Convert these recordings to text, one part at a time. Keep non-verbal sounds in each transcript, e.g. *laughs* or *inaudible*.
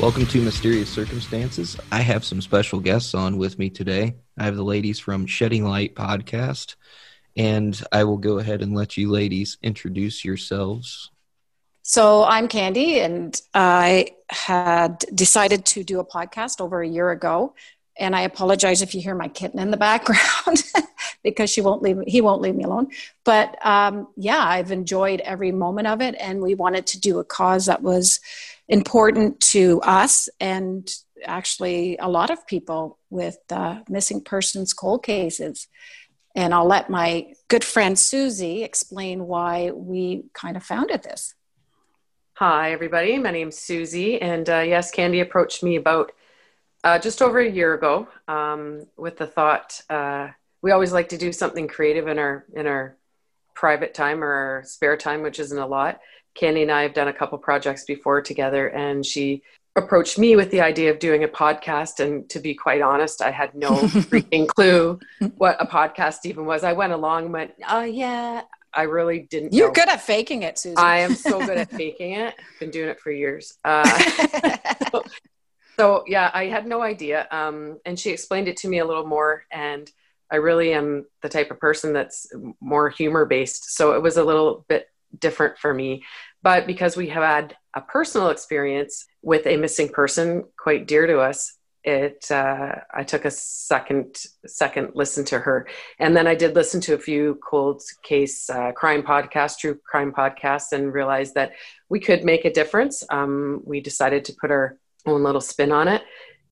Welcome to Mysterious Circumstances. I have some special guests on with me today. I have the ladies from Shedding Light podcast, and I will go ahead and let you ladies introduce yourselves. So I'm Candy, and I had decided to do a podcast over a year ago. And I apologize if you hear my kitten in the *laughs* background *laughs* because she won't leave. He won't leave me alone. But um, yeah, I've enjoyed every moment of it, and we wanted to do a cause that was important to us and actually a lot of people with uh, missing persons cold cases. And I'll let my good friend Susie explain why we kind of founded this. Hi, everybody. My name's Susie. And uh, yes, Candy approached me about uh, just over a year ago um, with the thought uh, we always like to do something creative in our in our private time or our spare time, which isn't a lot. Candy and I have done a couple projects before together, and she approached me with the idea of doing a podcast. And to be quite honest, I had no *laughs* freaking clue what a podcast even was. I went along and went, oh, yeah. I really didn't. You're know. good at faking it, Susan. I am so good at faking it. *laughs* Been doing it for years. Uh, *laughs* so, so, yeah, I had no idea. Um, and she explained it to me a little more. And I really am the type of person that's more humor based. So it was a little bit different for me. But because we have had a personal experience with a missing person quite dear to us, it uh, I took a second second listen to her, and then I did listen to a few cold case uh, crime podcasts, true crime podcasts, and realized that we could make a difference. Um, we decided to put our own little spin on it,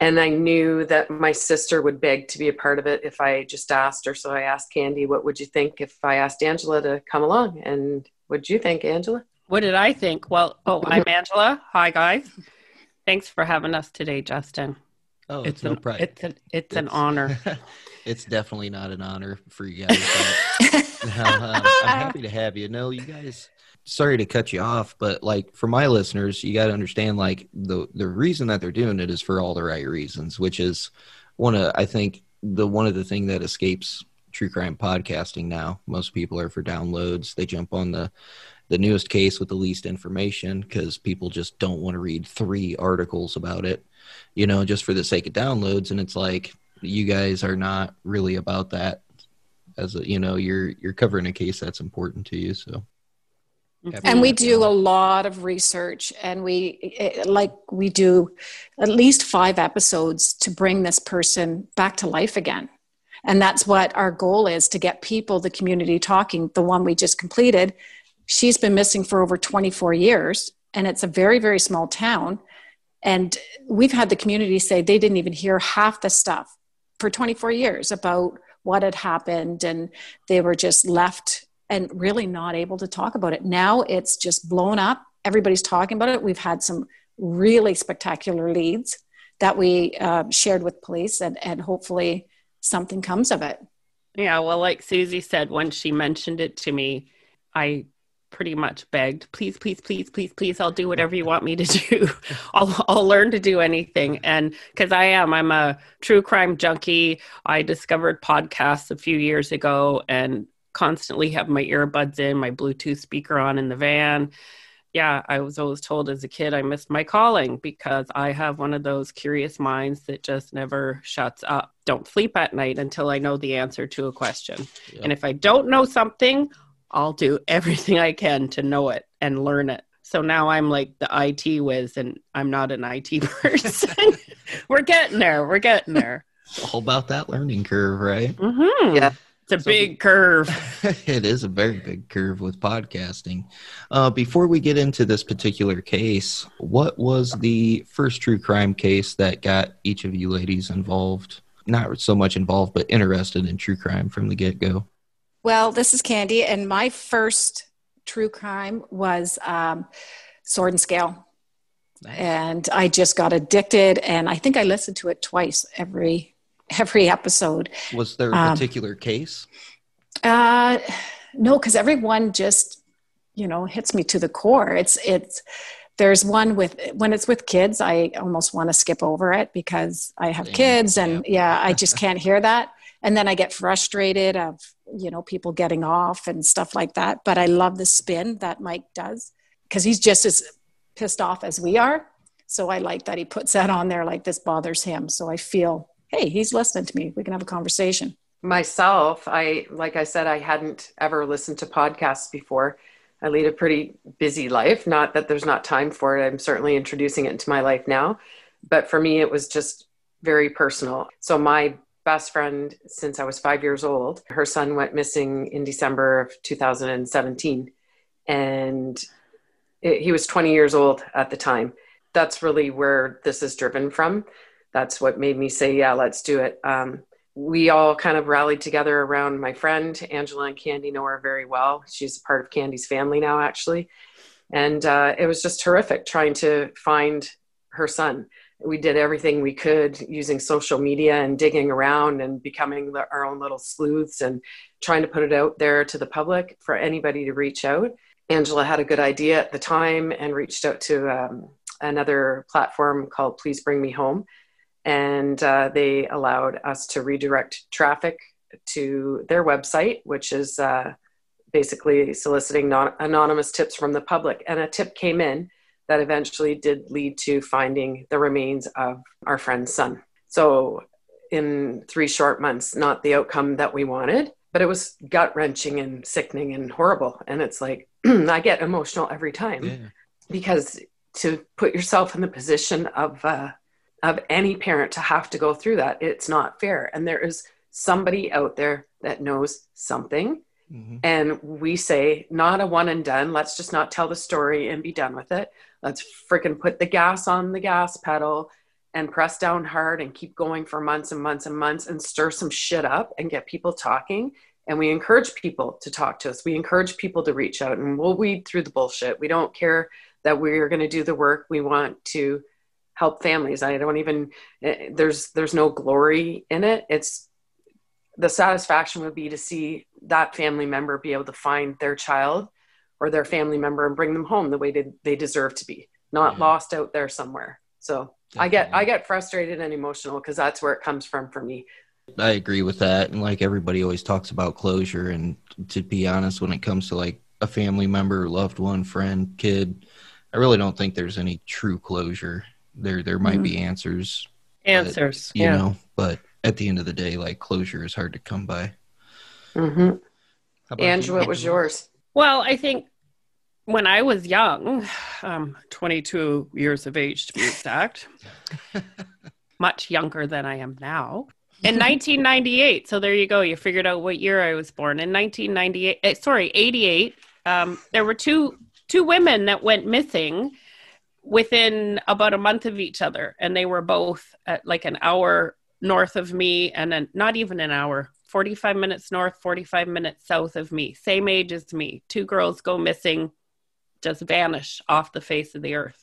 and I knew that my sister would beg to be a part of it if I just asked her. So I asked Candy, "What would you think if I asked Angela to come along?" And what'd you think, Angela? What did I think? Well, oh, I'm Angela. Hi, guys. Thanks for having us today, Justin. Oh, it's, it's no an, problem. It's, an, it's, it's an honor. *laughs* it's definitely not an honor for you guys. *laughs* uh, I'm happy to have you. No, you guys. Sorry to cut you off, but like for my listeners, you got to understand like the the reason that they're doing it is for all the right reasons, which is one of I think the one of the thing that escapes true crime podcasting now. Most people are for downloads. They jump on the the newest case with the least information because people just don't want to read three articles about it, you know, just for the sake of downloads. And it's like you guys are not really about that. As a, you know, you're you're covering a case that's important to you, so. Mm-hmm. And we do a lot of research, and we like we do at least five episodes to bring this person back to life again. And that's what our goal is to get people, the community talking. The one we just completed. She's been missing for over 24 years and it's a very very small town. And we've had the community say they didn't even hear half the stuff for 24 years about what had happened and they were just left and really not able to talk about it. Now it's just blown up. Everybody's talking about it. We've had some really spectacular leads that we uh, shared with police and, and hopefully something comes of it yeah well like susie said when she mentioned it to me i pretty much begged, please, please, please, please, please, I'll do whatever you want me to do. *laughs* I'll, I'll learn to do anything. And because I am, I'm a true crime junkie. I discovered podcasts a few years ago and constantly have my earbuds in, my Bluetooth speaker on in the van. Yeah, I was always told as a kid I missed my calling because I have one of those curious minds that just never shuts up. Don't sleep at night until I know the answer to a question. Yep. And if I don't know something, I'll do *laughs* everything I can to know it and learn it. So now I'm like the IT whiz and I'm not an IT *laughs* person. *laughs* We're getting there. We're getting there. all about that learning curve, right? Mm-hmm. Yeah. It's a so, big curve. *laughs* it is a very big curve with podcasting. Uh, before we get into this particular case, what was the first true crime case that got each of you ladies involved? Not so much involved, but interested in true crime from the get go. Well, this is Candy, and my first true crime was um, Sword and Scale. Nice. And I just got addicted, and I think I listened to it twice every every episode. Was there a um, particular case? Uh, no, because everyone just you know hits me to the core. It's it's there's one with when it's with kids, I almost want to skip over it because I have kids, and yeah, yeah I *laughs* just can't hear that and then i get frustrated of you know people getting off and stuff like that but i love the spin that mike does because he's just as pissed off as we are So I like that he puts that on there like this bothers him. So I feel, hey, he's listening to me. We can have a conversation. Myself, I like I said, I hadn't ever listened to podcasts before. I lead a pretty busy life. Not that there's not time for it. I'm certainly introducing it into my life now. But for me, it was just very personal. So my best friend since I was five years old. Her son went missing in December of 2017. And it, he was 20 years old at the time. That's really where this is driven from. That's what made me say, yeah, let's do it. Um, we all kind of rallied together around my friend. Angela and Candy know her very well. She's part of Candy's family now, actually. And uh, it was just terrific trying to find her son we did everything we could using social media and digging around and becoming the, our own little sleuths and trying to put it out there to the public for anybody to reach out. Angela had a good idea at the time and reached out to um, another platform called Please Bring Me Home. And uh, they allowed us to redirect traffic to their website, which is uh, basically soliciting non- anonymous tips from the public. And a tip came in that eventually did lead to finding the remains of our friend's son. So, in three short months, not the outcome that we wanted, but it was gut wrenching and sickening and horrible. And it's like, *clears throat* I get emotional every time yeah. because to put yourself in the position of, uh, of any parent to have to go through that, it's not fair. And there is somebody out there that knows something. Mm-hmm. And we say, not a one and done. Let's just not tell the story and be done with it. Let's freaking put the gas on the gas pedal and press down hard and keep going for months and months and months and stir some shit up and get people talking. And we encourage people to talk to us. We encourage people to reach out and we'll weed through the bullshit. We don't care that we're going to do the work. We want to help families. I don't even eh, there's there's no glory in it. It's the satisfaction would be to see that family member be able to find their child or their family member and bring them home the way they, they deserve to be not yeah. lost out there somewhere so Definitely. i get i get frustrated and emotional because that's where it comes from for me i agree with that and like everybody always talks about closure and to be honest when it comes to like a family member loved one friend kid i really don't think there's any true closure there there might mm-hmm. be answers answers but, you yeah. know but at the end of the day like closure is hard to come by mm-hmm. Andrew, what was yours? Well, I think when I was young, um, 22 years of age to be exact, *laughs* much younger than I am now. In 1998, so there you go. You figured out what year I was born. In 1998, uh, eh, sorry, 88. Um, there were two two women that went missing within about a month of each other, and they were both at like an hour north of me, and then not even an hour, 45 minutes north, 45 minutes south of me, same age as me. Two girls go missing, just vanish off the face of the earth.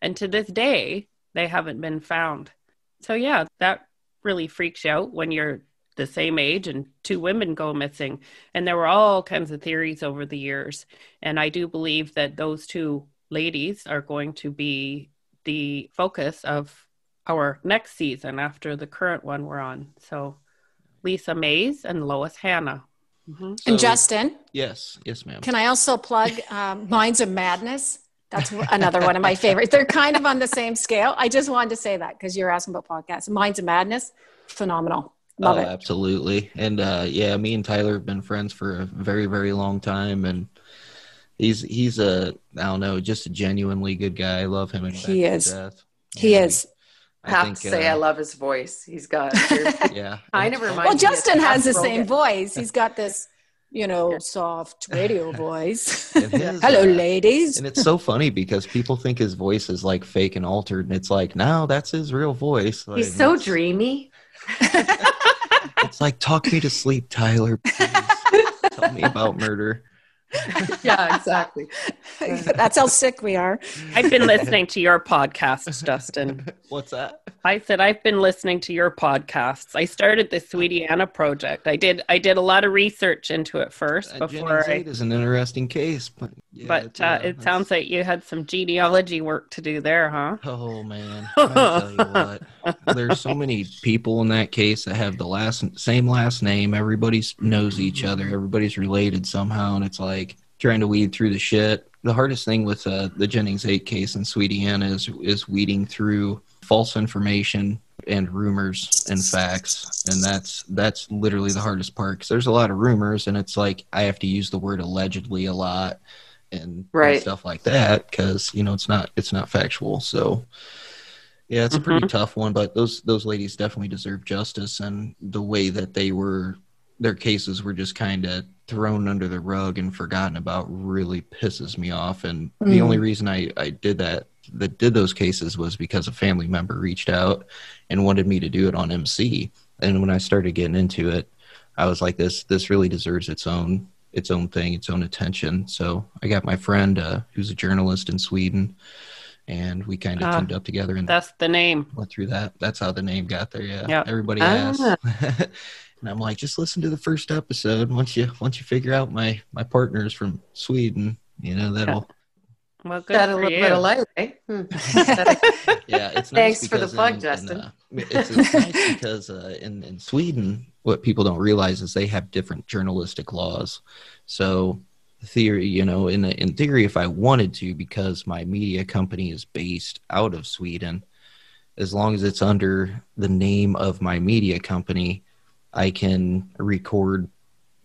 And to this day, they haven't been found. So, yeah, that really freaks you out when you're the same age and two women go missing. And there were all kinds of theories over the years. And I do believe that those two ladies are going to be the focus of our next season after the current one we're on. So, Lisa Mays, and Lois Hanna. Mm-hmm. So, and Justin. Yes, yes, ma'am. Can I also plug um, Minds of Madness? That's another one of my favorites. They're kind of on the same scale. I just wanted to say that because you're asking about podcasts. Minds of Madness, phenomenal. Love oh, it. Absolutely. And uh, yeah, me and Tyler have been friends for a very, very long time. And he's he's a I don't know, just a genuinely good guy. I love him. he is. He is. I have think, to say, uh, I love his voice. He's got *laughs* yeah. *laughs* I never reminds. Well, Justin has the same voice. He's got this, you know, soft radio voice. *laughs* His, Hello, uh, ladies. And it's so funny because people think his voice is like fake and altered, and it's like, no, that's his real voice. Like, He's so dreamy. it's like, talk me to sleep, Tyler. Please. Tell me about murder. *laughs* yeah, exactly. *laughs* That's how sick we are. I've been listening to your podcasts, Dustin. *laughs* What's that? I said I've been listening to your podcasts. I started the Sweetie Anna project. I did I did a lot of research into it first uh, before Jenny I, is an interesting case, but yeah, but uh, it sounds like you had some genealogy work to do there, huh? Oh man, I tell you what, there's so many people in that case that have the last same last name. Everybody knows each other. Everybody's related somehow, and it's like trying to weed through the shit the hardest thing with uh, the Jennings eight case in Sweetiana is is weeding through false information and rumors and facts, and that's that's literally the hardest part because there's a lot of rumors, and it's like I have to use the word allegedly a lot and, right. and stuff like that because you know it's not it's not factual. So yeah, it's a pretty mm-hmm. tough one, but those those ladies definitely deserve justice, and the way that they were their cases were just kind of thrown under the rug and forgotten about really pisses me off. And mm. the only reason I, I did that, that did those cases was because a family member reached out and wanted me to do it on MC. And when I started getting into it, I was like, this, this really deserves its own, its own thing, its own attention. So I got my friend, uh, who's a journalist in Sweden and we kind of uh, teamed up together and that's the name went through that that's how the name got there yeah yep. everybody ah. asks *laughs* and I'm like, just listen to the first episode. Once you once you figure out my my partners from Sweden, you know that'll. *laughs* Well, good Got a little you. bit of light, eh? Hmm. *laughs* yeah, it's nice Thanks for the plug, in, Justin. In, uh, it's, it's nice because uh, in in Sweden, what people don't realize is they have different journalistic laws. So theory, you know, in in theory, if I wanted to, because my media company is based out of Sweden, as long as it's under the name of my media company, I can record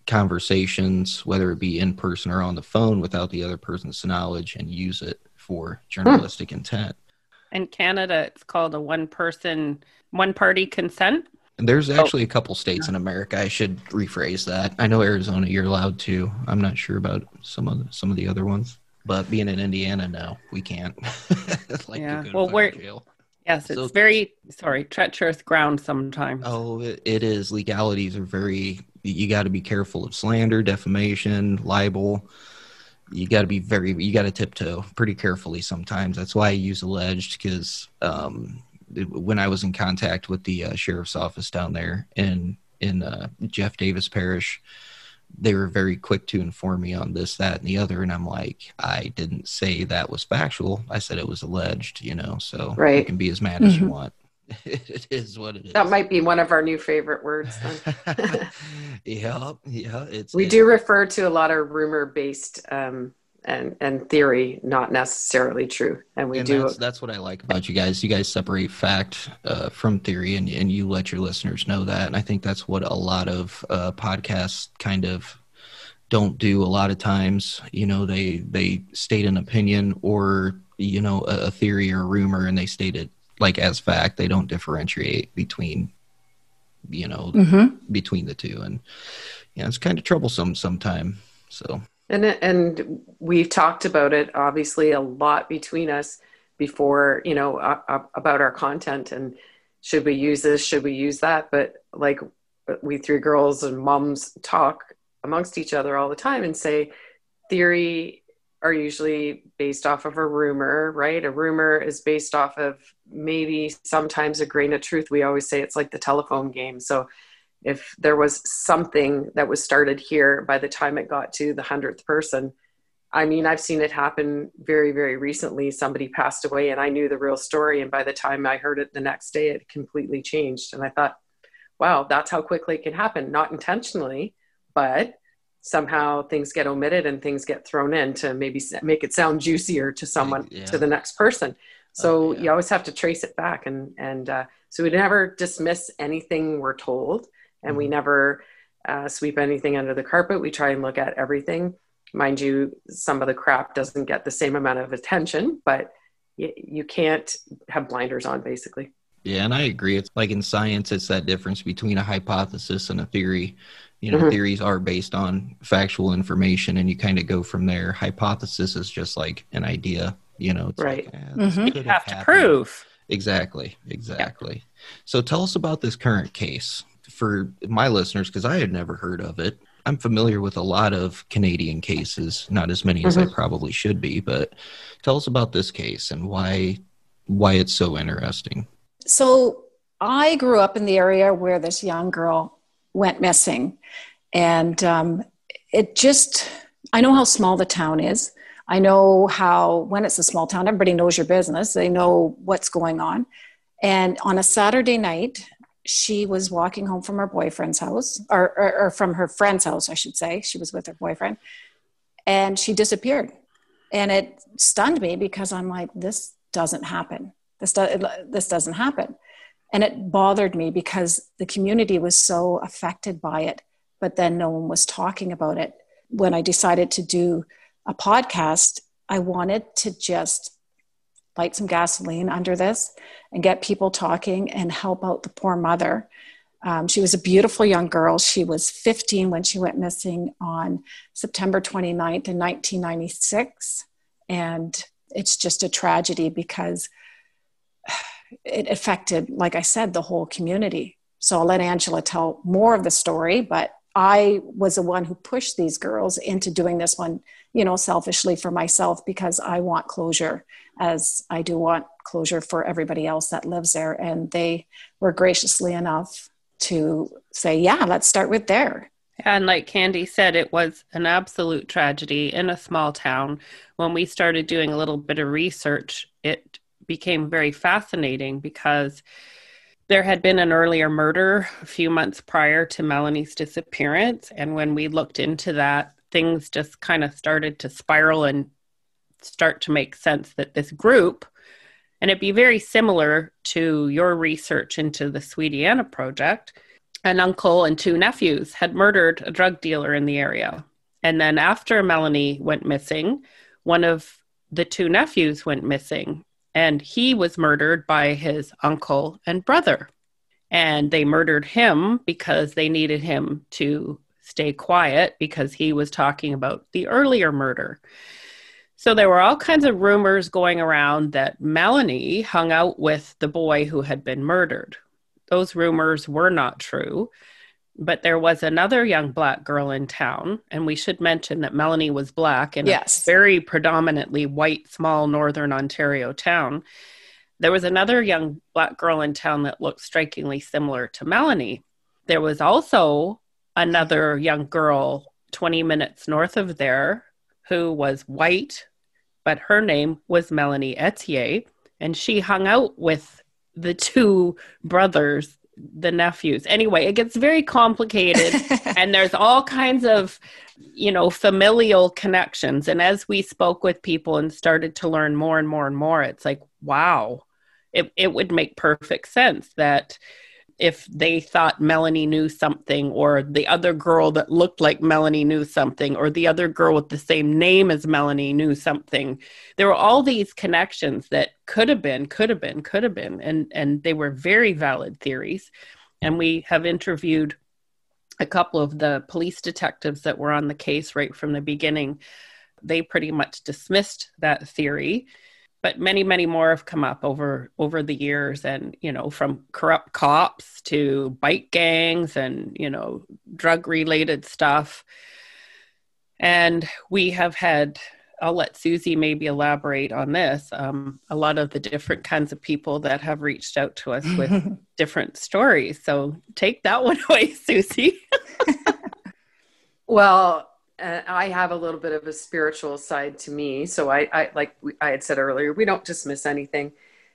conversations, whether it be in person or on the phone, without the other person's knowledge and use it for journalistic hmm. intent. In Canada, it's called a one person, one party consent. And there's oh. actually oh. a couple states in America. I should rephrase that. I know Arizona, you're allowed to. I'm not sure about some of the, some of the other ones, but being in Indiana, no, we can't. *laughs* like yeah. Well, we're jail. Yes, it's so, very sorry treacherous ground sometimes. Oh, it, it is. Legalities are very. You got to be careful of slander, defamation, libel. You got to be very. You got to tiptoe pretty carefully sometimes. That's why I use alleged because um, when I was in contact with the uh, sheriff's office down there in in uh, Jeff Davis Parish, they were very quick to inform me on this, that, and the other. And I'm like, I didn't say that was factual. I said it was alleged, you know, so right. you can be as mad as mm-hmm. you want. *laughs* it is what it is. That might be one of our new favorite words. yeah, *laughs* yeah. *laughs* It's we do refer to a lot of rumor based um, and and theory not necessarily true. And we and do that's, that's, what i like about you guys. You guys separate fact uh, from theory and, and you let your listeners know that. And i think that's what a lot of uh, podcasts kind of don't do a lot of times. You know they they state an opinion or you know a, a theory or a rumor and they state it like as fact. They don't differentiate between you know mm-hmm. between the two. And yeah it's kind of troublesome sometime so and and we've talked about it obviously a lot between us before, you know, uh, about our content and should we use this, should we use that? But like we three girls and moms talk amongst each other all the time and say theory are usually based off of a rumor, right? A rumor is based off of maybe sometimes a grain of truth. We always say it's like the telephone game. So if there was something that was started here by the time it got to the 100th person. I mean i've seen it happen very very recently. Somebody passed away and i knew the real story. And by the time i heard it the next day it completely changed. And i thought wow that's how quickly it can happen. Not intentionally but somehow things get omitted and things get thrown in to maybe make it sound juicier to someone yeah. to the next person. So oh, yeah. you always have to trace it back. And and uh, so we never dismiss anything we're told and we mm-hmm. never uh, sweep anything under the carpet. We try and look at everything. Mind you, some of the crap doesn't get the same amount of attention, but y- you can't have blinders on, basically. Yeah, and I agree. It's like in science, it's that difference between a hypothesis and a theory. You know, mm-hmm. theories are based on factual information, and you kind of go from there. Hypothesis is just like an idea. You know, right? Like, eh, mm-hmm. You have, have to prove. Exactly. Exactly. So tell us about this current case for my listeners, because I had never heard of it, I'm familiar with a lot of Canadian cases, not as many as mm-hmm. I probably should be, but tell us about this case and why why it's so interesting. So, I grew up in the area where this young girl went missing, and um, it just I know how small the town is. I know how when it's a small town, everybody knows your business. They know what's going on. And on a Saturday night, she was walking home from her boyfriend's house, or, or, or, from her friend's house, I should say. She was with her boyfriend, and she disappeared. And it stunned me because I'm like, this doesn't happen. This, do- this doesn't happen. And it bothered me because the community was so affected by it, but then no one was talking about it. When I decided to do a podcast, I wanted to just light some gasoline under this and get people talking and help out the poor mother. Um, she was a beautiful young girl. She was 15 when she went missing on September 29th in 1996. And it's just a tragedy because it affected, like I said, the whole community. So I'll let Angela tell more of the story, but I was the one who pushed these girls into doing this one, you know, selfishly for myself because I want closure as I do want closure for everybody else that lives there. And they were graciously enough to say, yeah, let's start with there. And like Candy said, it was an absolute tragedy in a small town. When we started doing a little bit of research, it became very fascinating because there had been an earlier murder a few months prior to Melanie's disappearance. And when we looked into that, things just kind of started to spiral and start to make sense that this group, and it'd be very similar to your research into the Sweetie Anna project, an uncle and two nephews had murdered a drug dealer in the area. And then after Melanie went missing, one of the two nephews went missing and he was murdered by his uncle and brother. And they murdered him because they needed him to stay quiet because he was talking about the earlier murder. So there were all kinds of rumors going around that Melanie hung out with the boy who had been murdered. Those rumors were not true. But there was another young black girl in town, and we should mention that Melanie was black in yes. a very predominantly white, small northern Ontario town. There was another young black girl in town that looked strikingly similar to Melanie. There was also another young girl 20 minutes north of there who was white, but her name was Melanie Ethier, and she hung out with the two brothers the nephews. Anyway, it gets very complicated *laughs* and there's all kinds of, you know, familial connections. And as we spoke with people and started to learn more and more and more, it's like, wow, it, it would make perfect sense that if they thought Melanie knew something, or the other girl that looked like Melanie knew something, or the other girl with the same name as Melanie knew something. There were all these connections that could have been, could have been, could have been, and and they were very valid theories. And we have interviewed a couple of the police detectives that were on the case right from the beginning. They pretty much dismissed that theory but many many more have come up over over the years and you know from corrupt cops to bike gangs and you know drug related stuff. And we have had i'll let susie maybe elaborate on this um, a lot of the different kinds of people that have reached out to us with *laughs* different stories. So take that *laughs* one away susie. *laughs* Well and I have a little bit of a spiritual side to me. So I, I like I had said earlier, we don't dismiss anything,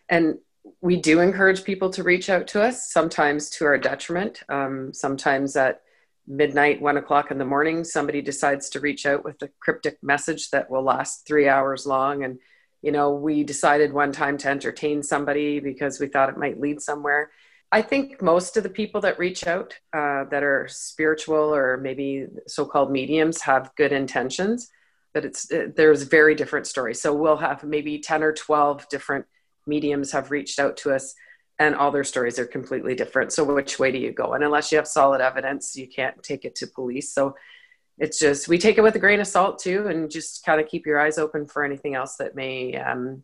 and we do encourage people to reach out to us. Sometimes to our detriment. Um, sometimes at midnight, one o'clock in the morning, somebody decides to reach out with a cryptic message that will last three hours long, and you know we decided one time to entertain somebody because we thought it might lead somewhere I think most of the people that reach out uh, that are spiritual or maybe so-called mediums have good intentions, but it's uh, there's very different stories. So we'll have maybe ten or twelve different mediums have reached out to us, and all their stories are completely different. So which way do you go? And unless you have solid evidence, you can't take it to police. So it's just we take it with a grain of salt too, and just kind of keep your eyes open for anything else that may um,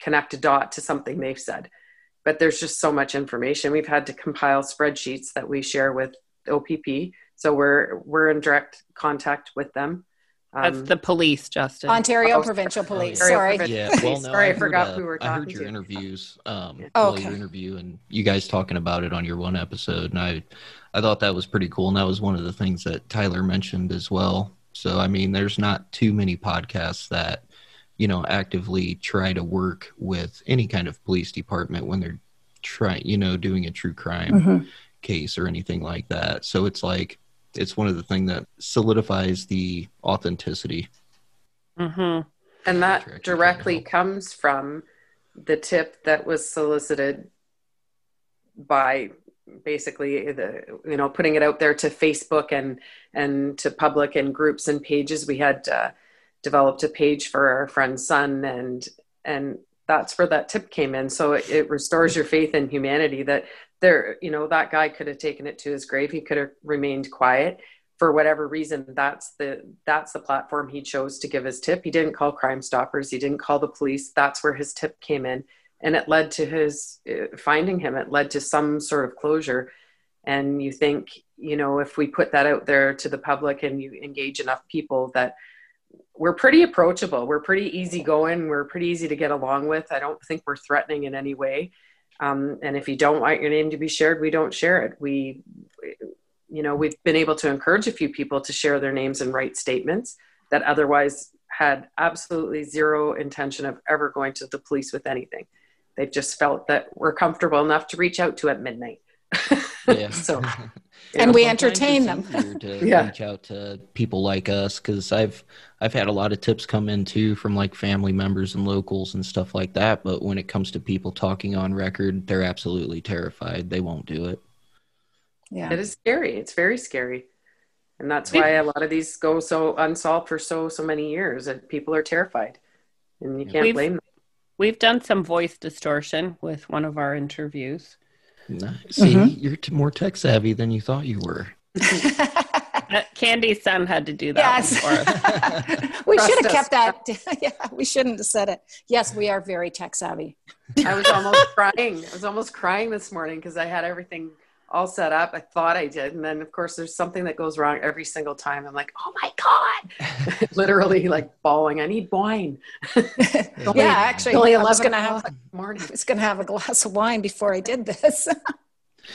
connect a dot to something they've said but there's just so much information. We've had to compile spreadsheets that we share with OPP. So we're we're in direct contact with them. Um, That's the police, Justin. Ontario oh, Provincial Police. Ontario sorry. Provincial yeah. Well, no, sorry, I, I forgot uh, who we were talking I heard your to. interviews. Um, oh, okay. your interview and you guys talking about it on your one episode, and I, I thought that was pretty cool, and that was one of the things that Tyler mentioned as well. So I mean, there's not too many podcasts that you know, actively try to work with any kind of police department when they're trying, you know, doing a true crime mm-hmm. case or anything like that. So it's like it's one of the things that solidifies the authenticity. Mm-hmm. And that directly comes from the tip that was solicited by basically the you know putting it out there to Facebook and and to public and groups and pages. We had uh, developed a page for our friend's son, and and that's where that tip came in. So it, it restores your faith in humanity that there, you know, that guy could have taken it to his grave. He could have remained quiet for whatever reason. That's the that's the platform he chose to give his tip. He didn't call Crime Stoppers. He didn't call the police. That's where his tip came in and it led to his uh, finding him it led to some sort of closure and you think you know if we put that out there to the public and you engage enough people that we're pretty approachable. We're pretty easygoing. We're pretty easy to get along with. I don't think we're threatening in any way. Um, and if you don't want your name to be shared we don't share it. We you know we've been able to encourage a few people to share their names and write statements that otherwise had absolutely zero intention of ever going to the police with anything. They've just felt that we're comfortable enough to reach out to at midnight. *laughs* yeah. so, *laughs* and we entertain them. to *laughs* yeah. reach out to people like us because I've I've had a lot of tips come in too from like family members and locals and stuff like that. But when it comes to people talking on record, they're absolutely terrified. They won't do it. Yeah, it is scary. It's very scary, and that's why a lot of these go so unsolved for so so many years. and people are terrified, and you can't We've, blame them. We've done some voice distortion with one of our interviews. Nice. See, mm-hmm. you're t- more tech savvy than you thought you were. *laughs* Candy's son had to do that. Yes. *laughs* we should have kept that. *laughs* yeah, we shouldn't have said it. Yes, we are very tech savvy. I was almost crying. I was almost crying this morning because I had everything all set up. I thought I did. And then, of course, there's something that goes wrong every single time. I'm like, oh my God. *laughs* *laughs* Literally, like bawling. I need wine. *laughs* yeah, actually, only I was going to have, morning. I was going to have a glass of wine before I did this.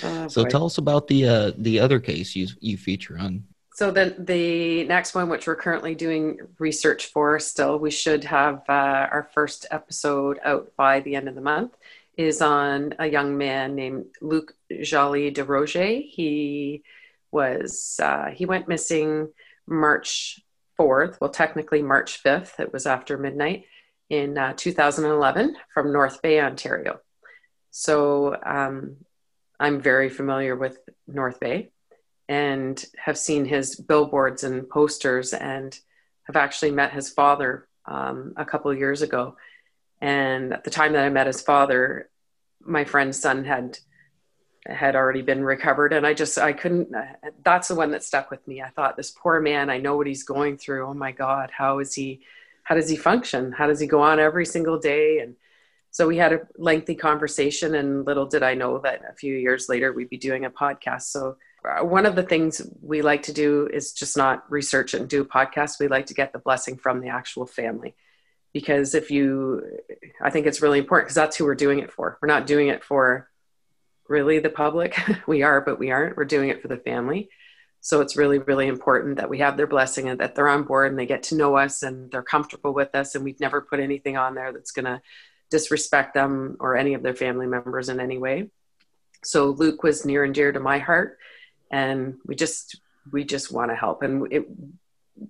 oh, so boy. tell us about the uh, the other case you you feature on. So then the next one, which we're currently doing research for, still we should have uh, our first episode out by the end of the month is on a young man named Luc Joly de Roger. He was uh, he went missing March 4th, well, technically March 5th. It was after midnight in uh, 2011 from North Bay, Ontario. So um, I'm very familiar with North Bay and have seen his billboards and posters and have actually met his father um, a couple years ago and at the time that I met his father, my friend's son had had already been recovered. And i just i couldn't that's the one that stuck with me. I thought this poor man i know what he's going through. Oh my god how is he how does he function? How does he go on every single day? And so we had a lengthy conversation and little did i know that a few years later we'd be doing a podcast. So uh, one of the things we like to do is just not research and do a podcast we like to get the blessing from the actual family because if you i think it's really important because that's who we're doing it for. We're not doing it for really the public. *laughs* We are but we aren't. We're doing it for the family. So it's really really important that we have their blessing and that they're on board and they get to know us and they're comfortable with us and we've never put anything on there that's going to disrespect them or any of their family members in any way. So luke was near and dear to my heart and we just we just want to help and it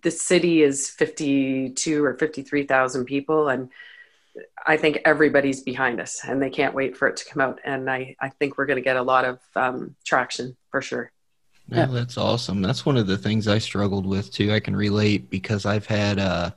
the city is 52 or 53,000 people and I think everybody's behind us and they can't wait for it to come out. And I, I think we're going to get a lot of um, traction for sure. Yeah, that's awesome. That's one of the things I struggled with too. I can relate because I've had uh,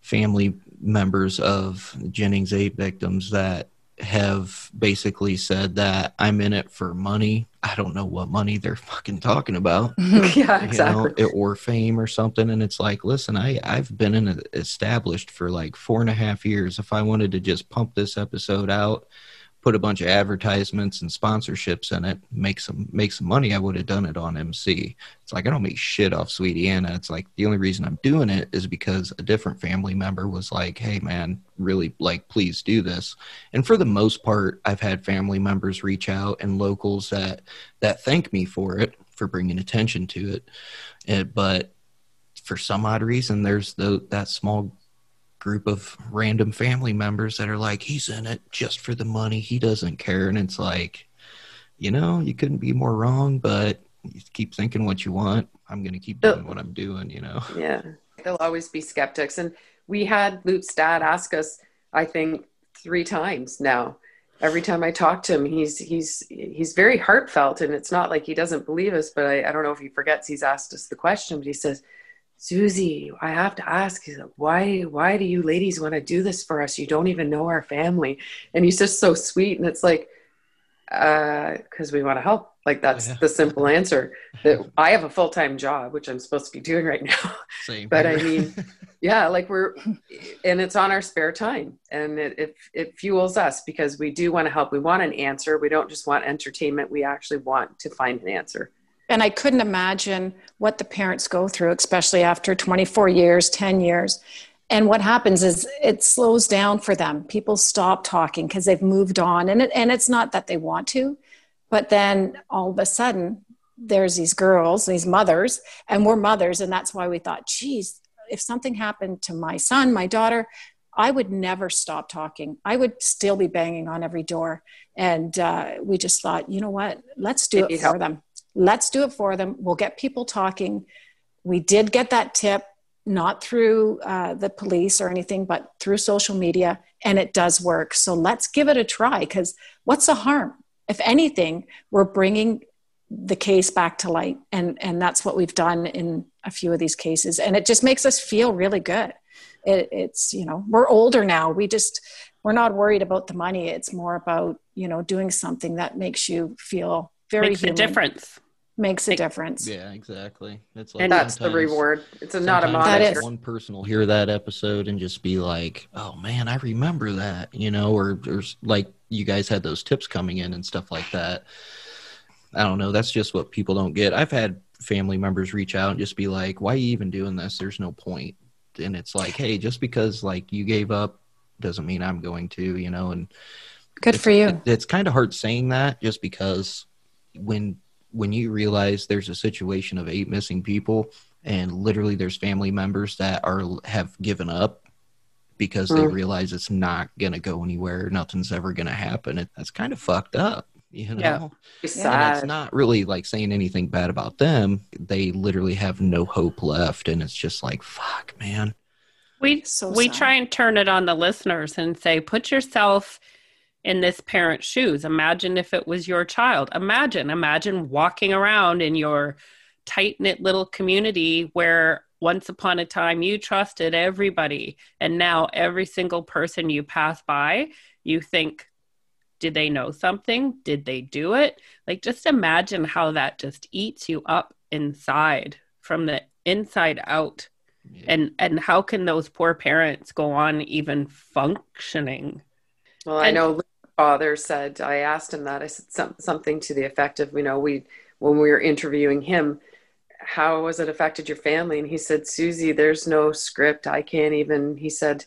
family members of Jennings 8 victims that have basically said that I'm in it for money. I don't know what money they're fucking talking about. *laughs* yeah, exactly. Know, or fame or something. And it's like, listen, I, I've been in a, established for like four and a half years. If I wanted to just pump this episode out put a bunch of advertisements and sponsorships in it, make some make some money, I would have done it on MC. It's like I don't make shit off Sweetie Anna. It's like the only reason I'm doing it is because a different family member was like, "Hey, man, really like, please do this." And for the most part, I've had family members reach out and locals that that thank me for it for bringing attention to it. it but for some odd reason, there's the that small group of random family members that are like, he's in it just for the money. He doesn't care. And it's like, you know, you couldn't be more wrong, but you keep thinking what you want. I'm going to keep doing what I'm doing, you know? Yeah. There'll always be skeptics. And we had Luke's dad ask us, I think, three times now. Every time I talk to him, he's he's he's very heartfelt, and it's not like he doesn't believe us. But I, I don't know if he forgets he's asked us the question. But he says, "Susie, I have to ask. Why why do you ladies want to do this for us? You don't even know our family." And he's just so sweet, and it's like, because uh, we want to help like that's yeah. the simple answer. That I have a full time job, which I'm supposed to be doing right now. Same. but I mean, yeah, like we're, and it's on our spare time, and it, it it fuels us because we do want to help. We want an answer. We don't just want entertainment. We actually want to find an answer. And I couldn't imagine what the parents go through, especially after 24 years, 10 years. And what happens is it slows down for them. People stop talking because they've moved on. And, it, and it's not that they want to, but then all of a sudden, there's these girls, these mothers, and we're mothers. And that's why we thought, geez, if something happened to my son, my daughter, I would never stop talking. I would still be banging on every door. And uh, we just thought, you know what? Let's do it for help. them. Let's do it for them. We'll get people talking. We did get that tip, not through uh, the police or anything, but through social media, and it does work. So let's give it a try because what's the harm? if anything, we're bringing the case back to light. And, and that's what we've done in a few of these cases. And it just makes us feel really good. It, it's, you know, we're older now. We just, we're not worried about the money. It's more about, you know, doing something that makes you feel very makes human. a difference makes a difference. Yeah, exactly. It's like and that's the reward. It's a, not a monitor. One person will hear that episode and just be like, "Oh man, I remember that," you know, or or like you guys had those tips coming in and stuff like that. I don't know. That's just what people don't get. I've had family members reach out and just be like, "Why are you even doing this? There's no point." And it's like, "Hey, just because like you gave up doesn't mean I'm going to," you know. And good for you. It, it's kind of hard saying that just because when when you realize there's a situation of eight missing people and literally there's family members that are have given up because mm. they realize it's not going to go anywhere nothing's ever going to happen it, that's kind of fucked up you know yeah. It's, and it's not really like saying anything bad about them they literally have no hope left and it's just like fuck man we so we try and turn it on the listeners and say put yourself in this parent's shoes. Imagine if it was your child. Imagine, imagine walking around in your tight knit little community where once upon a time you trusted everybody, and now every single person you pass by, you think, did they know something? Did they do it? Like, just imagine how that just eats you up inside from the inside out. Yeah. And and how can those poor parents go on even functioning? Well, I know father said, I asked him that. I said some, something to the effect of, you know, we, when we were interviewing him, how has it affected your family? And he said, Susie, there's no script. I can't even, he said,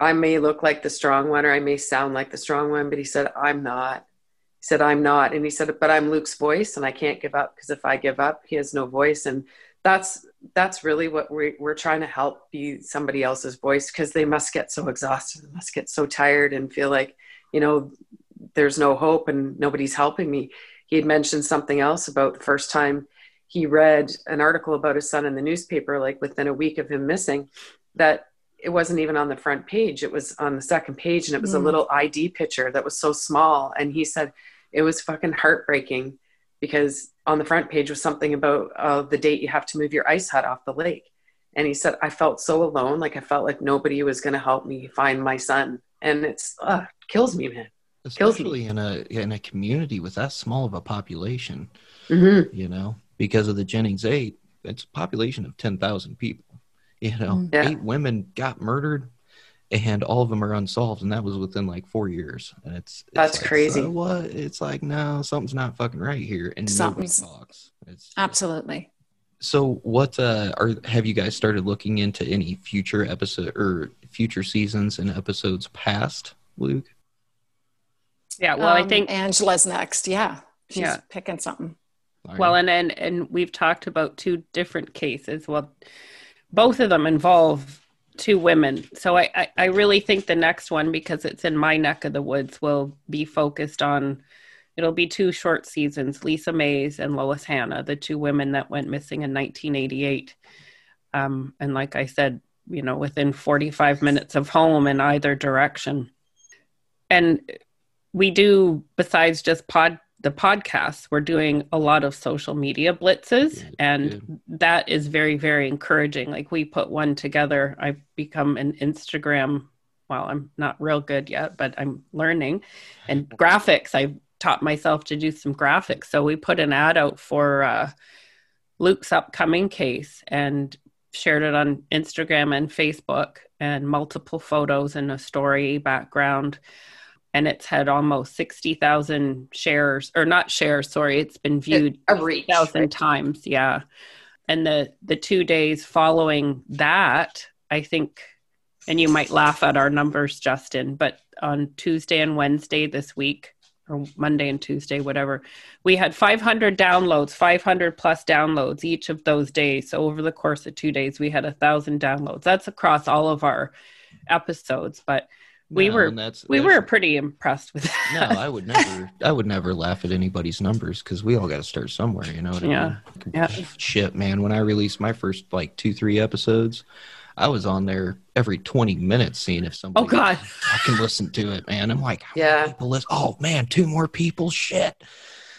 I may look like the strong one or I may sound like the strong one, but he said, I'm not. He said, I'm not. And he said, but I'm Luke's voice and I can't give up because if I give up, he has no voice. And that's, that's really what we're, we're trying to help be somebody else's voice because they must get so exhausted, they must get so tired and feel like, you know, there's no hope and nobody's helping me. He had mentioned something else about the first time he read an article about his son in the newspaper, like within a week of him missing, that it wasn't even on the front page. It was on the second page and it was mm. a little ID picture that was so small. And he said it was fucking heartbreaking because on the front page was something about uh, the date you have to move your ice hut off the lake. And he said, I felt so alone. Like I felt like nobody was going to help me find my son. And it's, uh, kills me, man. Especially me. in a in a community with that small of a population, mm-hmm. you know, because of the Jennings Eight, it's a population of ten thousand people. You know, mm. yeah. eight women got murdered, and all of them are unsolved, and that was within like four years. And it's, it's that's like, crazy. So what? It's like no, something's not fucking right here, and something's, nobody talks. It's absolutely. So, what uh, are have you guys started looking into any future episode or future seasons and episodes past Luke? Yeah, well, um, I think Angela's next. Yeah, she's yeah. picking something. Well, and, and and we've talked about two different cases. Well, both of them involve two women. So I, I, I really think the next one, because it's in my neck of the woods, will be focused on. It'll be two short seasons: Lisa Mays and Lois Hanna, the two women that went missing in 1988. Um, and like I said, you know, within 45 minutes of home in either direction. And we do, besides just pod, the podcasts, we're doing a lot of social media blitzes, good, and good. that is very, very encouraging. Like we put one together. I've become an Instagram. Well, I'm not real good yet, but I'm learning. And *laughs* graphics, I've taught myself to do some graphics. So we put an ad out for uh, Luke's upcoming case and shared it on Instagram and Facebook and multiple photos and a story background. And it's had almost 60,000 shares, or not shares, sorry, it's been viewed a reach, thousand right. times. Yeah. And the, the two days following that, I think, and you might laugh at our numbers, Justin, but on Tuesday and Wednesday this week, or Monday and Tuesday, whatever. We had 500 downloads, 500 plus downloads each of those days. So over the course of two days, we had a thousand downloads. That's across all of our episodes, but we no, were that's, we that's, were pretty impressed with that. No, I would never I would never laugh at anybody's numbers because we all got to start somewhere. You know what I yeah. mean? Yeah. Shit, man. When I released my first like two three episodes, I was on there every 20 minutes seeing if somebody oh god I can listen to it, man. I'm like, yeah, people listen? oh man, two more people, shit.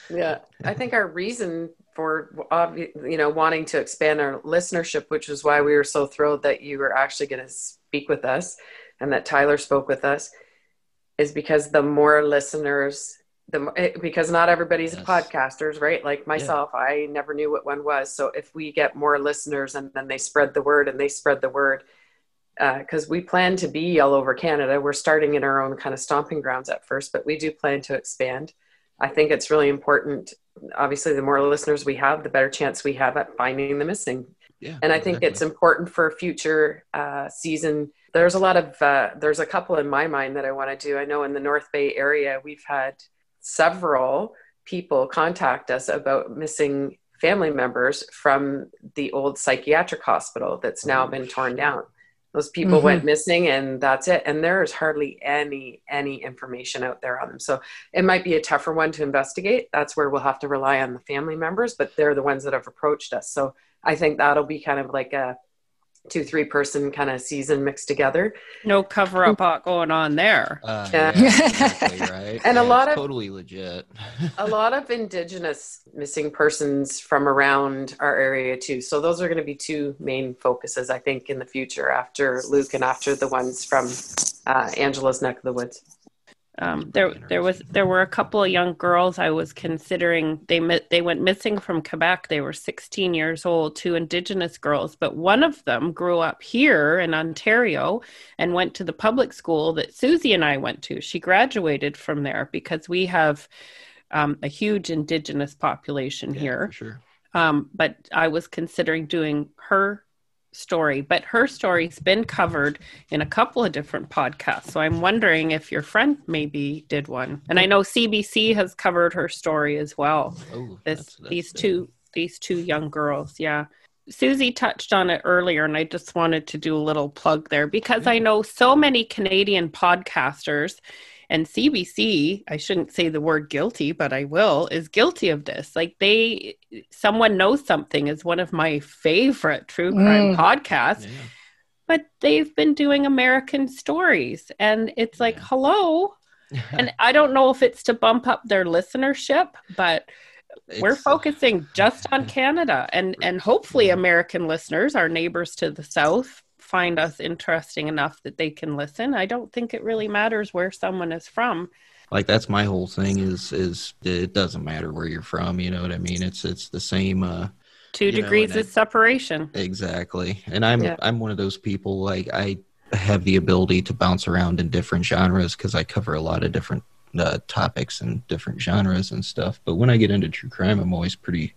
Yeah, I think our reason for you know wanting to expand our listenership, which is why we were so thrilled that you were actually going to speak with us and that Tyler spoke with us, is because the more listeners the eh, because not everybody's yes. podcasters right? Like myself yeah. i never knew what one was. So if we get more listeners and then they spread the word and they spread the word because uh, we plan to be all over canada. We're starting in our own kind of stomping grounds at first but we do plan to expand. I think it's really important obviously the more listeners we have the better chance we have at finding the missing. Yeah, and i think it's important for a future uh, season. There's a lot of uh, there's a couple in my mind that i want to do. I know in the north bay area we've had several people contact us about missing family members from the old psychiatric hospital that's now oh, been torn down. Those people mm-hmm. went missing and that's it. And there's hardly any any information out there on them. So it might be a tougher one to investigate. That's where we'll have to rely on the family members but they're the ones that have approached us. So i think that'll be kind of like a two three person kind of season mixed together. No cover up going on there. Uh, yeah, *laughs* exactly, right? And yeah, a lot of totally legit. a lot of indigenous missing persons from around our area too. So those are going to be two main focuses i think in the future after luke and after the ones from uh, angela's neck of the woods um, there, there was there were a couple of young girls I was considering. They they went missing from Quebec. They were 16 years old, two Indigenous girls, but one of them grew up here in Ontario and went to the public school that Susie and I went to. She graduated from there because we have um, a huge Indigenous population yeah, here. sure. Um, but I was considering doing her story, but her story's been covered in a couple of different podcasts. So I'm wondering if your friend maybe did one. And I know CBC has covered her story as well. Oh, this that's, that's these two these two young girls, yeah. Susie touched on it earlier, and I just wanted to do a little plug there because. I know so many Canadian podcasters and CBC, I shouldn't say the word guilty, but I will, is guilty of this. Like they, someone knows something is one of my favorite true crime mm. podcasts, yeah. but they've been doing American stories. And it's like, yeah. hello. *laughs* and I don't know if it's to bump up their listenership, but it's, we're focusing just on *laughs* Canada and, and hopefully American listeners, our neighbors to the south, find us interesting enough that they can listen. I don't think it really matters where someone is from. Like that's my whole thing is is it doesn't matter where you're from, you know what I mean? It's it's the same uh two degrees know, of I, separation. Exactly. And I'm yeah. I'm one of those people like I have the ability to bounce around in different genres because I cover a lot of different uh, topics and different genres and stuff. But when I get into true crime, I'm always pretty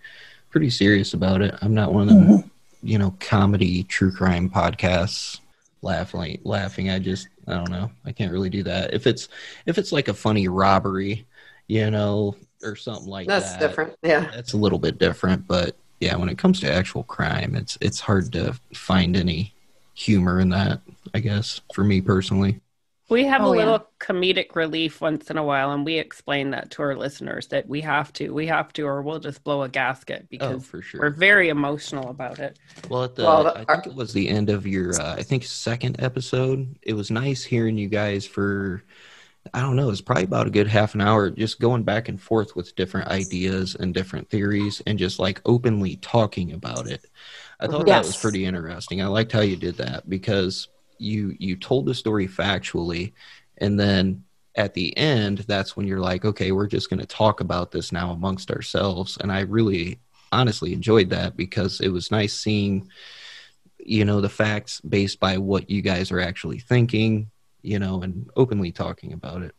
pretty serious about it. I'm not one of them mm-hmm you know, comedy true crime podcasts laughing laughing. I just I don't know. I can't really do that. If it's if it's like a funny robbery, you know, or something like that's that. That's different. Yeah. That's a little bit different, but yeah, when it comes to actual crime, it's it's hard to find any humor in that, I guess, for me personally. We have oh, a little yeah. comedic relief once in a while, and we explain that to our listeners that we have to, we have to, or we'll just blow a gasket oh, because oh, for sure. we're very emotional about it. Well, at the, well, I think it was the end of your, uh, I think second episode. It was nice hearing you guys for, I don't know, it's probably about a good half an hour, just going back and forth with different ideas and different theories, and just like openly talking about it. I thought yes. that was pretty interesting. I liked how you did that because you you told the story factually and then at the end that's when you're like okay we're just going to talk about this now amongst ourselves. And i really honestly enjoyed that because it was nice seeing you know the facts based by what you guys are actually thinking you know and openly talking about it.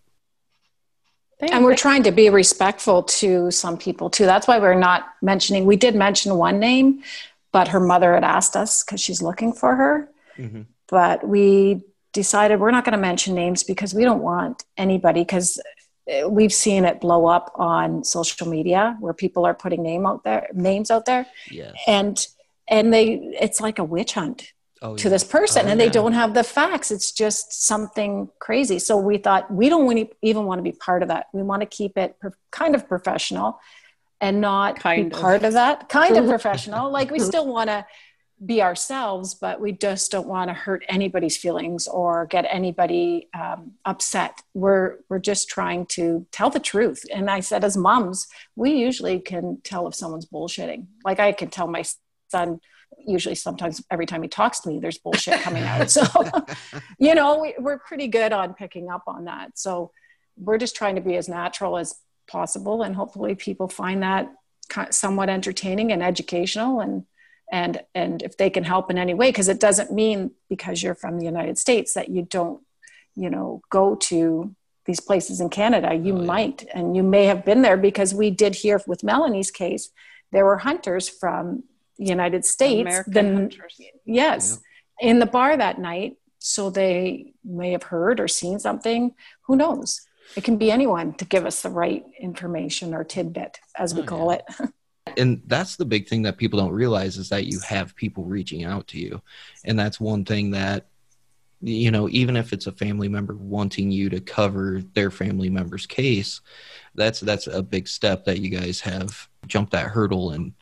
And we're trying to be respectful to some people too. That's why we're not mentioning we did mention one name but her mother had asked us because she's looking for her. Mm-hmm but we decided we're not going to mention names because we don't want anybody because eh, we've seen it blow up on social media where people are putting name out there names out there yes. and and they it's like a witch hunt oh, to yeah. this person oh, and yeah. they don't have the facts it's just something crazy so we thought we don't even want to be part of that we want to keep it kind of professional and not kind be of. part of that kind of *laughs* professional like we still want to be ourselves, but we just don't want to hurt anybody's feelings or get anybody um, upset. We're we're just trying to tell the truth. And I said, as moms, we usually can tell if someone's bullshitting. Like I can tell my son. Usually, sometimes every time he talks to me, there's bullshit coming out. So, *laughs* you know, we, we're pretty good on picking up on that. So, we're just trying to be as natural as possible, and hopefully, people find that somewhat entertaining and educational and and and if they can help in any way because it doesn't mean because you're from the united states that you don't you know go to these places in canada you oh, yeah. might and you may have been there because we did hear with melanie's case there were hunters from the united states American the, hunters. yes yeah. in the bar that night so they may have heard or seen something who knows it can be anyone to give us the right information or tidbit as we oh, call yeah. it *laughs* and that's the big thing that people don't realize is that you have people reaching out to you. And that's one thing that you know even if it's a family member wanting you to cover their family member's case that's that's a big step that you guys have jumped that hurdle. And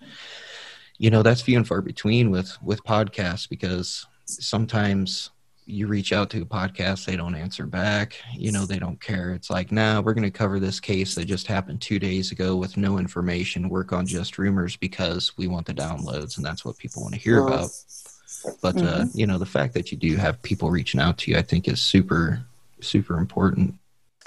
you know that's few and far between with with podcasts because sometimes you reach out to a podcast, they don't answer back. You know, they don't care. It's like, nah, we're going to cover this case that just happened two days ago with no information, work on just rumors because we want the downloads and that's what people want to hear about. But, uh, mm-hmm. uh, you know, the fact that you do have people reaching out to you, I think is super, super important.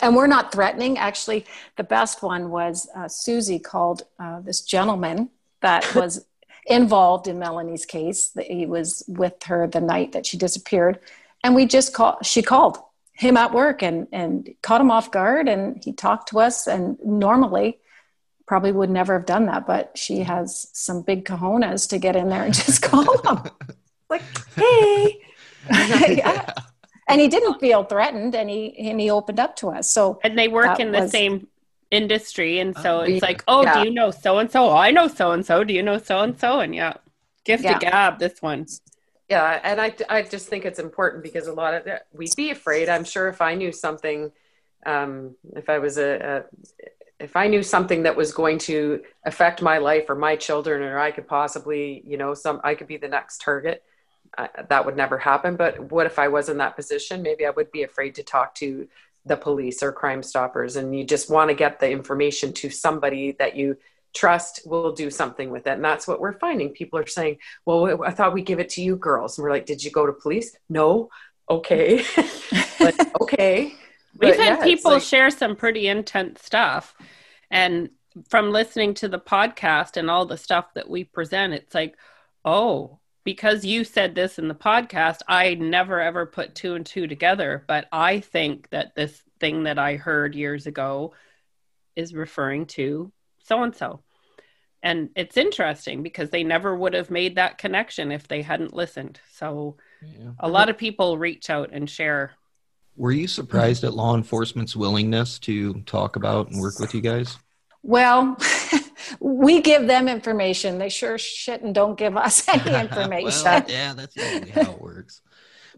And we're not threatening. Actually, the best one was uh, Susie called uh, this gentleman that *laughs* was involved in Melanie's case. He was with her the night that she disappeared and we just called she called him at work and and caught him off guard. And he talked to us and normally probably would never have done that but she has some big cojones to get in there and just *laughs* call him. Like hey. *laughs* Yeah. and he didn't feel threatened and he and he opened up to us. So and they work in the was, same industry. And so uh, it's like oh yeah. do you know so and so i know so and so do you know so and so and yeah gift yeah. to gab this one yeah and i i just think it's important because a lot of we'd be afraid i'm sure if i knew something um, if i was a, a if i knew something that was going to affect my life or my children or i could possibly you know some i could be the next target uh, that would never happen. But what if i was in that position? Maybe i would be afraid to talk to the police or crime stoppers and you just want to get the information to somebody that you trust will do something with it. And that's what we're finding. People are saying, well, I thought we'd give it to you girls. And we're like, did you go to police? No. Okay. *laughs* like, okay. We've had yeah, people like, share some pretty intense stuff. And from listening to the podcast and all the stuff that we present, it's like, oh, because you said this in the podcast, I never ever put two and two together. But I think that this thing that I heard years ago is referring to so and so. And it's interesting because they never would have made that connection if they hadn't listened. So yeah. a lot of people reach out and share. Were you surprised at law enforcement's willingness to talk about and work with you guys? Well, *laughs* we give them information. They sure shit and don't give us *laughs* any information. well, yeah, that's usually how it works.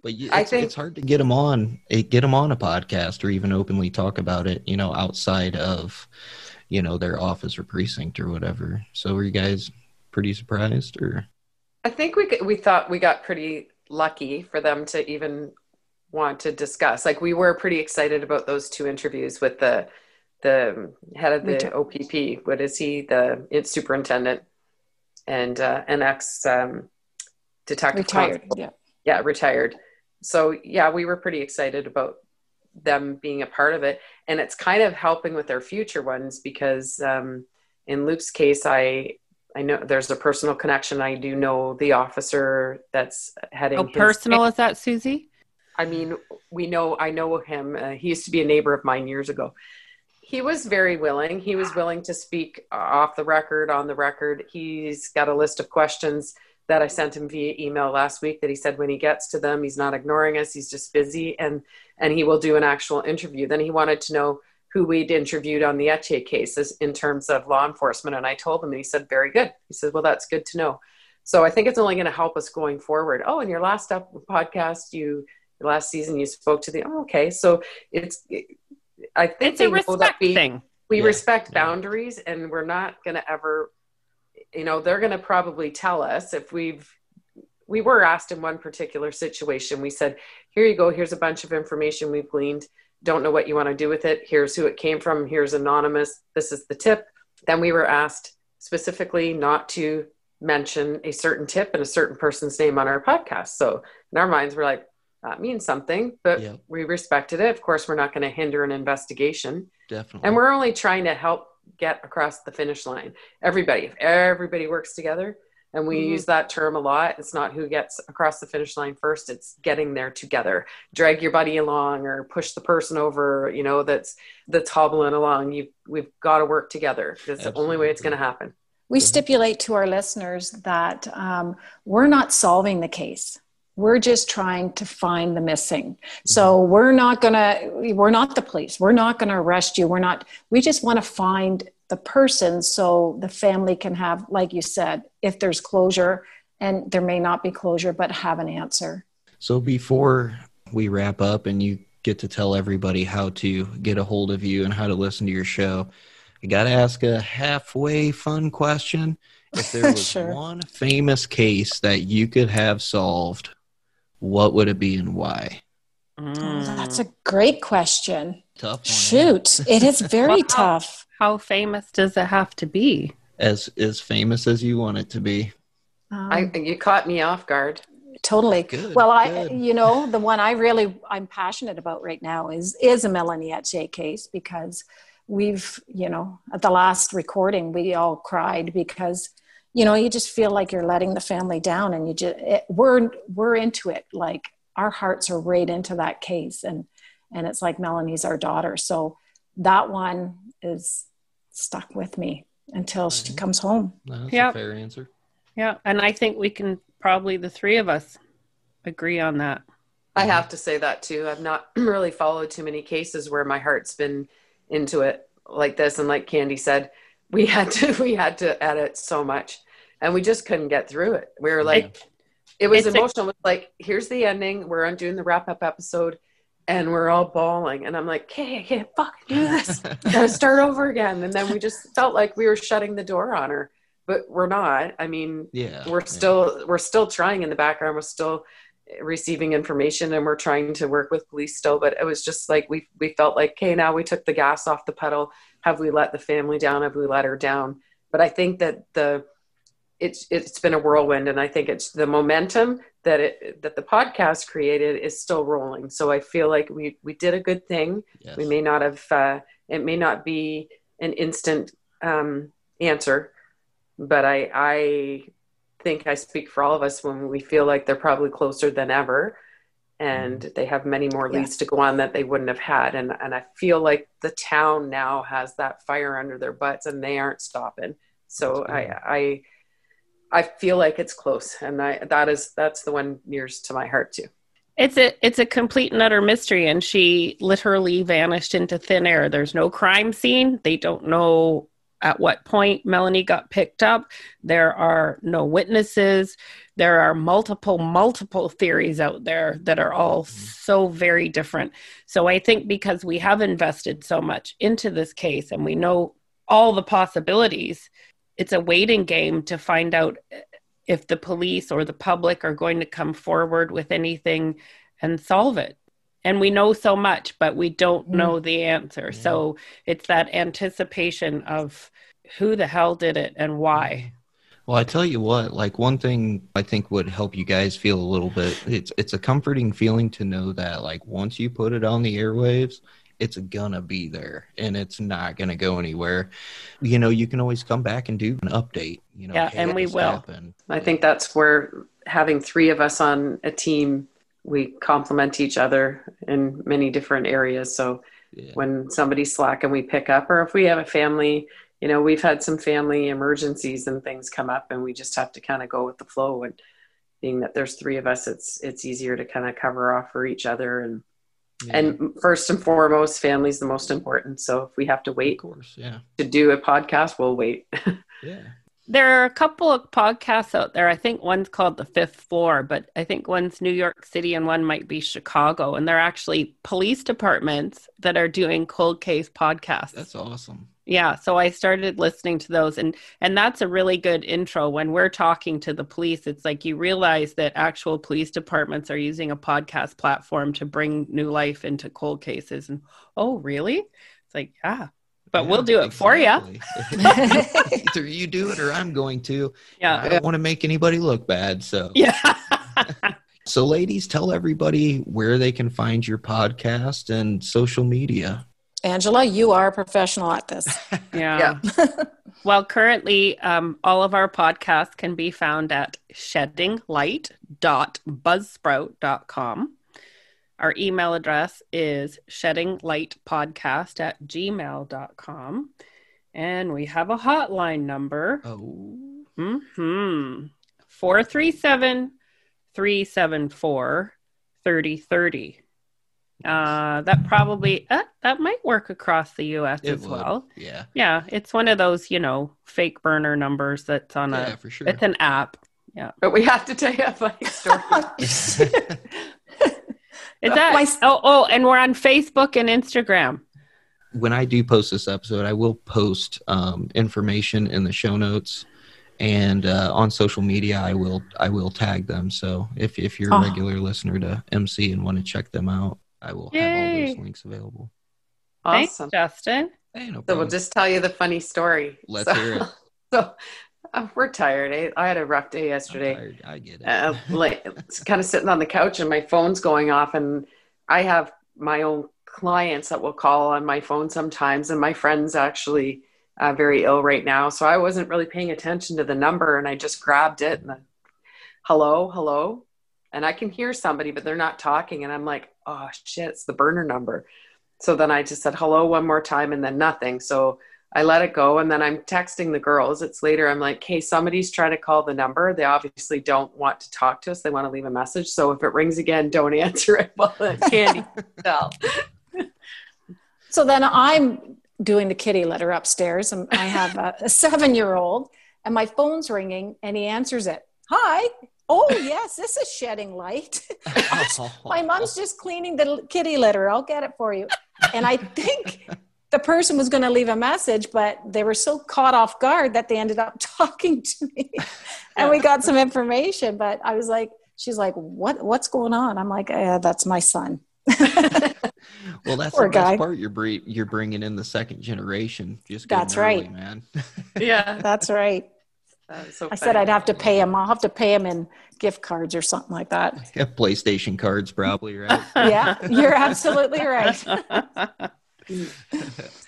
But it's, I think it's hard to get them on, eh, get them on a podcast or even openly talk about it. You know, outside of, you know, their office or precinct or whatever. So were you guys pretty surprised, or? I think we we thought we got pretty lucky for them to even want to discuss. Like we were pretty excited about those two interviews with the the head of the OPP. What is he? The superintendent and uh, an ex um, detective. Retired. Yeah. Yeah, retired. So yeah, we were pretty excited about them being a part of it, and it's kind of helping with their future ones because um, in Luke's case, I I know there's a personal connection. I do know the officer that's heading. Oh, personal is that Susie? I mean, we know. I know him. Uh, he used to be a neighbor of mine years ago. He was very willing. He was willing to speak off the record, on the record. He's got a list of questions that I sent him via email last week that he said when he gets to them, he's not ignoring us. He's just busy and and he will do an actual interview. Then he wanted to know who we'd interviewed on the Ethier cases in terms of law enforcement. And I told him, and he said, very good. He said, well, that's good to know. So I think it's only going to help us going forward. Oh, in your last up podcast, you last season you spoke to the. Oh, okay, so it's. I think it's a respect we, thing. We yeah. respect yeah. boundaries, and we're not going to ever. You know, they're going to probably tell us if we've. We were asked in one particular situation. We said, "Here you go. Here's a bunch of information we've gleaned." don't know what you want to do with it. Here's who it came from. Here's anonymous. This is the tip. Then we were asked specifically not to mention a certain tip and a certain person's name on our podcast. So in our minds, we're like, that means something, but yeah. we respected it. Of course, we're not going to hinder an investigation. Definitely. And we're only trying to help get across the finish line. Everybody, if everybody works together, and we mm-hmm. use that term a lot it's not who gets across the finish line first it's getting there together. Drag your buddy along or push the person over you know that's that's hobbling along. You we've got to work together. It's the only way it's going to happen. We stipulate to our listeners that um, we're not solving the case we're just trying to find the missing. So mm-hmm. we're not gonna we're not the police. We're not gonna arrest you. We're not we just want to find the person so the family can have like you said if there's closure and there may not be closure but have an answer. So before we wrap up and you get to tell everybody how to get a hold of you and how to listen to your show i gotta ask a halfway fun question. If there *laughs* was sure. one famous case that you could have solved what would it be and why mm. oh, that's a great question tough one, shoot it is *laughs* very tough how famous does it have to be? As as famous as you want it to be. Um, I, you caught me off guard. Totally. Good, well, good. I, you know, the one I really I'm passionate about right now is is a Melanie Ethier case because we've, you know, at the last recording we all cried because, you know, you just feel like you're letting the family down, and you just it, we're we're into it. Like our hearts are right into that case, and and it's like Melanie's our daughter, so that one is stuck with me until she mm-hmm. comes home. that's a fair answer. Yeah, and I think we can probably the three of us agree on that. I have to say that too. I've not *clears throat* really followed too many cases where my heart's been into it like this and like Candy said, we had to *laughs* we had to edit so much and we just couldn't get through it. We were like it, it was emotional. A, it was like here's the ending. We're undoing the wrap up episode and we're all bawling and i'm like okay i can't fucking do this *laughs* gotta start over again and then we just felt like we were shutting the door on her but we're not i mean yeah we're still yeah. we're still trying in the background we're still receiving information and we're trying to work with police still but it was just like we we felt like okay now we took the gas off the pedal have we let the family down have we let her down but i think that the it's it's been a whirlwind and i think it's the momentum that it that the podcast created is still rolling. So i feel like we we did a good thing. Yes. we may not have uh, it may not be an instant um, answer but i i think i speak for all of us when we feel like they're probably closer than ever and mm-hmm. they have many more leads to go on that they wouldn't have had and and i feel like the town now has that fire under their butts and they aren't stopping. So i i I feel like it's close, and I, that is that's the one nearest to my heart too. It's a it's a complete and utter mystery, and she literally vanished into thin air. There's no crime scene. They don't know at what point Melanie got picked up. There are no witnesses. There are multiple, multiple theories out there that are all so very different. So I think because we have invested so much into this case and we know all the possibilities, it's a waiting game to find out if the police or the public are going to come forward with anything and solve it and we know so much but we don't mm. know the answer yeah. so it's that anticipation of who the hell did it and why well i tell you what like one thing i think would help you guys feel a little bit it's it's a comforting feeling to know that like once you put it on the airwaves it's gonna be there and it's not gonna go anywhere you know you can always come back and do an update you know yeah hey, and we will happened. i think that's where having three of us on a team we complement each other in many different areas. So yeah. when somebody's slack and we pick up, or if we have a family, you know, we've had some family emergencies and things come up, and we just have to kind of go with the flow. And being that there's three of us, it's it's easier to kind of cover off for each other. And yeah. and first and foremost, family's the most important. So if we have to wait, of course, yeah, to do a podcast, we'll wait. *laughs* yeah there are a couple of podcasts out there. I think one's called The Fifth Floor, but I think one's New York City and one might be Chicago. And they're actually police departments that are doing cold case podcasts. That's awesome. Yeah, so I started listening to those and and that's a really good intro when we're talking to the police. It's like you realize that actual police departments are using a podcast platform to bring new life into cold cases and oh, really? It's like, yeah, but yeah, we'll do it exactly. for *laughs* you. Either you do it or I'm going to. Yeah. I don't want to make anybody look bad. So, *laughs* yeah. so, ladies, tell everybody where they can find your podcast and social media. Angela, you are a professional at this. *laughs* yeah. yeah. *laughs* well, currently, um, all of our podcasts can be found at sheddinglight.buzzsprout.com. Our email address is sheddinglightpodcast at gmail.com. And we have a hotline number. Oh. Mm-hmm. 437 374 3030. Uh, that probably uh, that might work across the U.S. It as would. well. Yeah, yeah, it's one of those you know fake burner numbers that's on yeah, a. for sure. It's an app. Yeah, but we have to tell you a funny *laughs* story. Is that My, oh oh and we're on Facebook and Instagram. When I do post this episode, I will post um, information in the show notes and uh, on social media I will I will tag them. So if if you're a oh. regular listener to MC and want to check them out, I will Yay. have all those links available. Awesome, Thanks, Justin. Hey, no so we'll just tell you the funny story. Let's so, hear it. *laughs* So uh, we're tired. Eh? I had a rough day yesterday. I get it. Uh, *laughs* like kind of sitting on the couch and my phone's going off, and I have my own clients that will call on my phone sometimes, and my friend's actually uh, very ill right now, so I wasn't really paying attention to the number, and I just grabbed it and hello, hello, and I can hear somebody, but they're not talking, and I'm like, oh shit, it's the burner number. So then I just said hello one more time, and then nothing. So I let it go. And then I'm texting the girls. It's later. I'm like, hey, somebody's trying to call the number. They obviously don't want to talk to us. They want to leave a message. So if it rings again, don't *laughs* answer it. Well, Candy tell. *laughs* so then I'm doing the kitty litter upstairs. And I have a, a seven year old, and my phone's ringing, and he answers it. Hi. Oh, yes, this is shedding light. *laughs* my mom's just cleaning the kitty litter. I'll get it for you. And I think the person was going to leave a message, but they were so caught off guard that they ended up *laughs* talking to me, and we got some information. But I was like, she's like, "What? What's going on?" I'm like, uh, "That's my son." *laughs* well, that's Poor the best part. You're bre- you're bringing in the second generation. Just that's early, right, man. yeah, that's right. So I said I'd have to pay him. I'll have to pay him in gift cards or something like that. *laughs* Yeah, PlayStation cards, probably, right? *laughs* yeah, you're absolutely right. *laughs*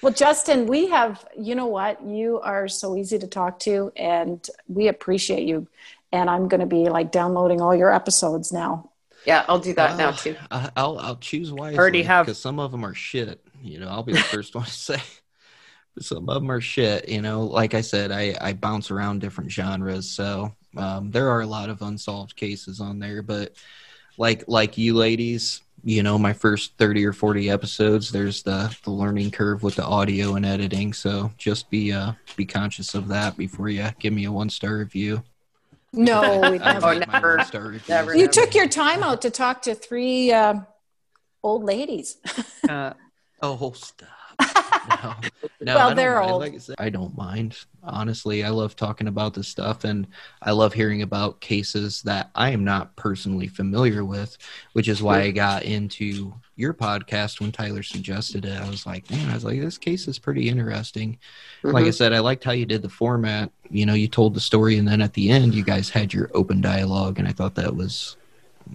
well, Justin, we have, you know what? You are so easy to talk to, and we appreciate you. And I'm going to be like downloading all your episodes now. Yeah, I'll do that uh, now too. I'll I'll choose wisely. Already have because some of them are shit. You know, I'll be the first one to say. Some of them are shit. You know, like I said, I I bounce around different genres, so um, there are a lot of unsolved cases on there. But like like you ladies, you know my first 30 or 40 episodes there's the the learning curve with the audio and editing so just be uh be conscious of that before you give me a one star review no *laughs* we never. never. never. never you took your time out to talk to three uh, old ladies *laughs* Uh, oh stop *laughs* no, no Well, I they're mind. old. like I, said, I don't mind honestly i love talking about this stuff and i love hearing about cases that i am not personally familiar with which is why i got into your podcast when tyler suggested it i was like man i was like this case is pretty interesting like I Mhm. said, I liked how you did the format. You know, you told the story, and then at the end, you guys had your open dialogue, and I thought that was.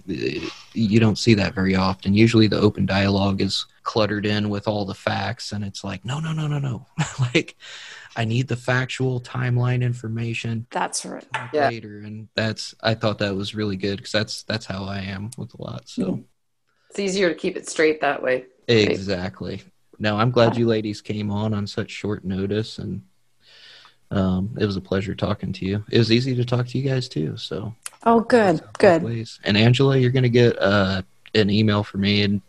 You don't see that very often. Usually, the open dialogue is cluttered in with all the facts, and it's like, no, no, no, no, no. *laughs* like, I need the factual timeline information that's right Yeah. later, and that's. I thought that was really good because that's that's how I am with a lot. So It's easier to keep it straight that way. exactly. No, I'm glad you ladies came on on such short notice, and um, it was a pleasure talking to you. It was easy to talk to you guys too. So oh good good ways. And Angela, you're gonna get uh, an email from me, and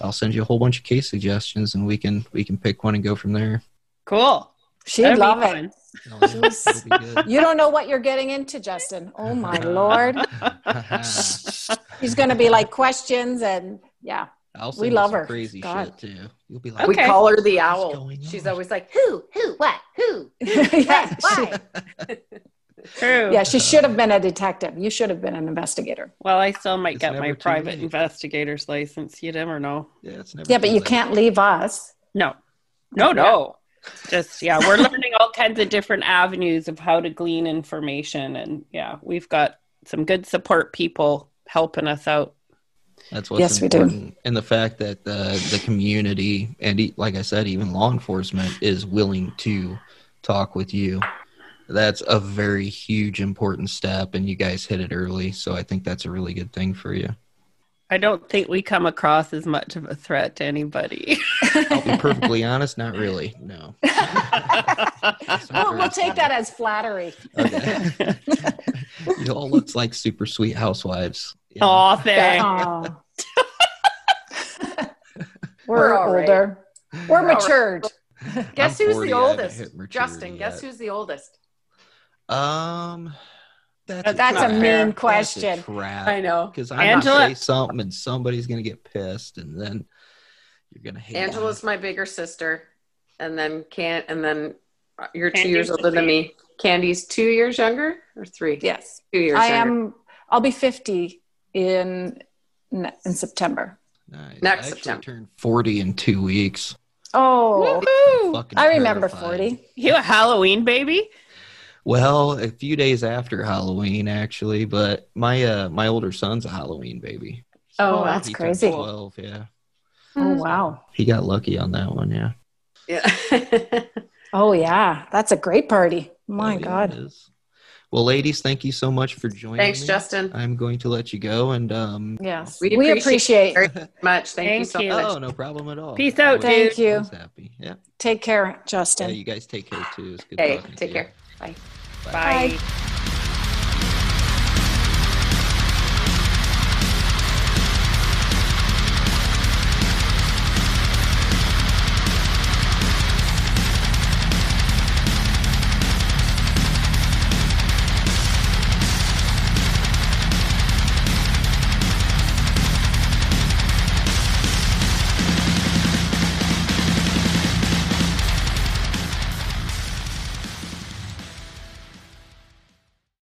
I'll send you a whole bunch of case suggestions, and we can we can pick one and go from there. cool. she'd That'd love it fun. Oh, yeah, it'll be good. *laughs* you don't know what you're getting into justin oh my *laughs* lord *laughs* he's going to be like questions and yeah I'll We send you love her. Crazy God. shit too. You'll be like, We call her the owl. She's on? always like, who, who, what, who, *laughs* yeah, why? True. yeah she should have uh, been a detective you should have been an investigator Well, I still might It's get my private late. investigator's license. You never know. yeah, it's never yeah but you late. can't leave us No, no, no. Just yeah, we're learning all kinds of different avenues of how to glean information, and yeah, we've got some good support people helping us out. That's what's Yes, we do. And the fact that the the community and e- like I said, even law enforcement is willing to talk with you. That's a very huge important step, and you guys hit it early. So I think that's a really good thing for you. I don't think we come across as much of a threat to anybody. I'll be *laughs* perfectly honest, not really. No. *laughs* well, we'll take that as flattery Okay. *laughs* you all looks like super sweet housewives. you know? Aw, thanks. Aw. We're we're older we're We're matured Guess I'm who's 40, the oldest? hit maturity Justin, guess who's the oldest? Um, that's, that's a trap. mean question trap. I know. Because I'm Angela- gonna say something and somebody's gonna get pissed, and then you're gonna hate. Angela's my bigger sister, and then can't and then uh, you're two years the older than same. me. Candy's two years younger or three? yes two years. i younger. am i'll be 50 in in september me. Nice. next I September. turned forty in two weeks. oh i remember terrified. 40 You a Halloween baby? Well, a few days after Halloween, actually, but my uh my older son's a Halloween baby. Oh, that's he crazy. Twelve, yeah. oh wow He got lucky on that one, yeah. yeah. *laughs* oh yeah that's a great party my Oh, yeah, god it is. Well, ladies, thank you so much for joining Thanks, me. Justin. I'm going to let you go, and um, yes We we, appreciate appreciate, very much. Thank, you so you. much. oh, no problem at all. Peace out, I Thank you. Happy. Yeah. take care Justin. Yeah, justin you guys take care too. It's good Hey, talking to take you. care. Bye. Bye. Bye.